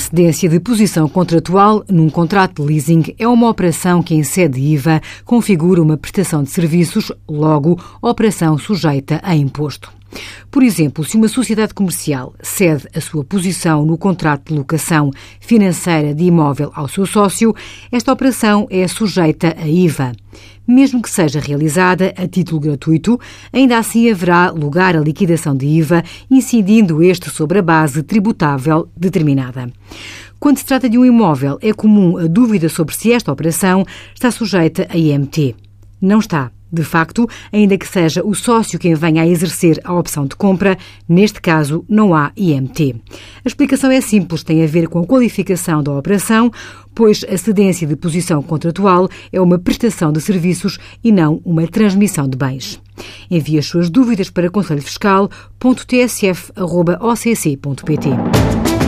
cedência de posição contratual num contrato de leasing é uma operação que, em sede IVA, configura uma prestação de serviços, logo, operação sujeita a imposto. Por exemplo, se uma sociedade comercial cede a sua posição no contrato de locação financeira de imóvel ao seu sócio, esta operação é sujeita a IVA. Mesmo que seja realizada a título gratuito, ainda assim haverá lugar à liquidação de IVA, incidindo este sobre a base tributável determinada. Quando se trata de um imóvel, é comum a dúvida sobre se esta operação está sujeita a IMT. Não está. De facto, ainda que seja o sócio quem venha a exercer a opção de compra, neste caso não há IMT. A explicação é simples, tem a ver com a qualificação da operação, pois a cedência de posição contratual é uma prestação de serviços e não uma transmissão de bens. Envie as suas dúvidas para conselhofiscal.tsf.occ.pt.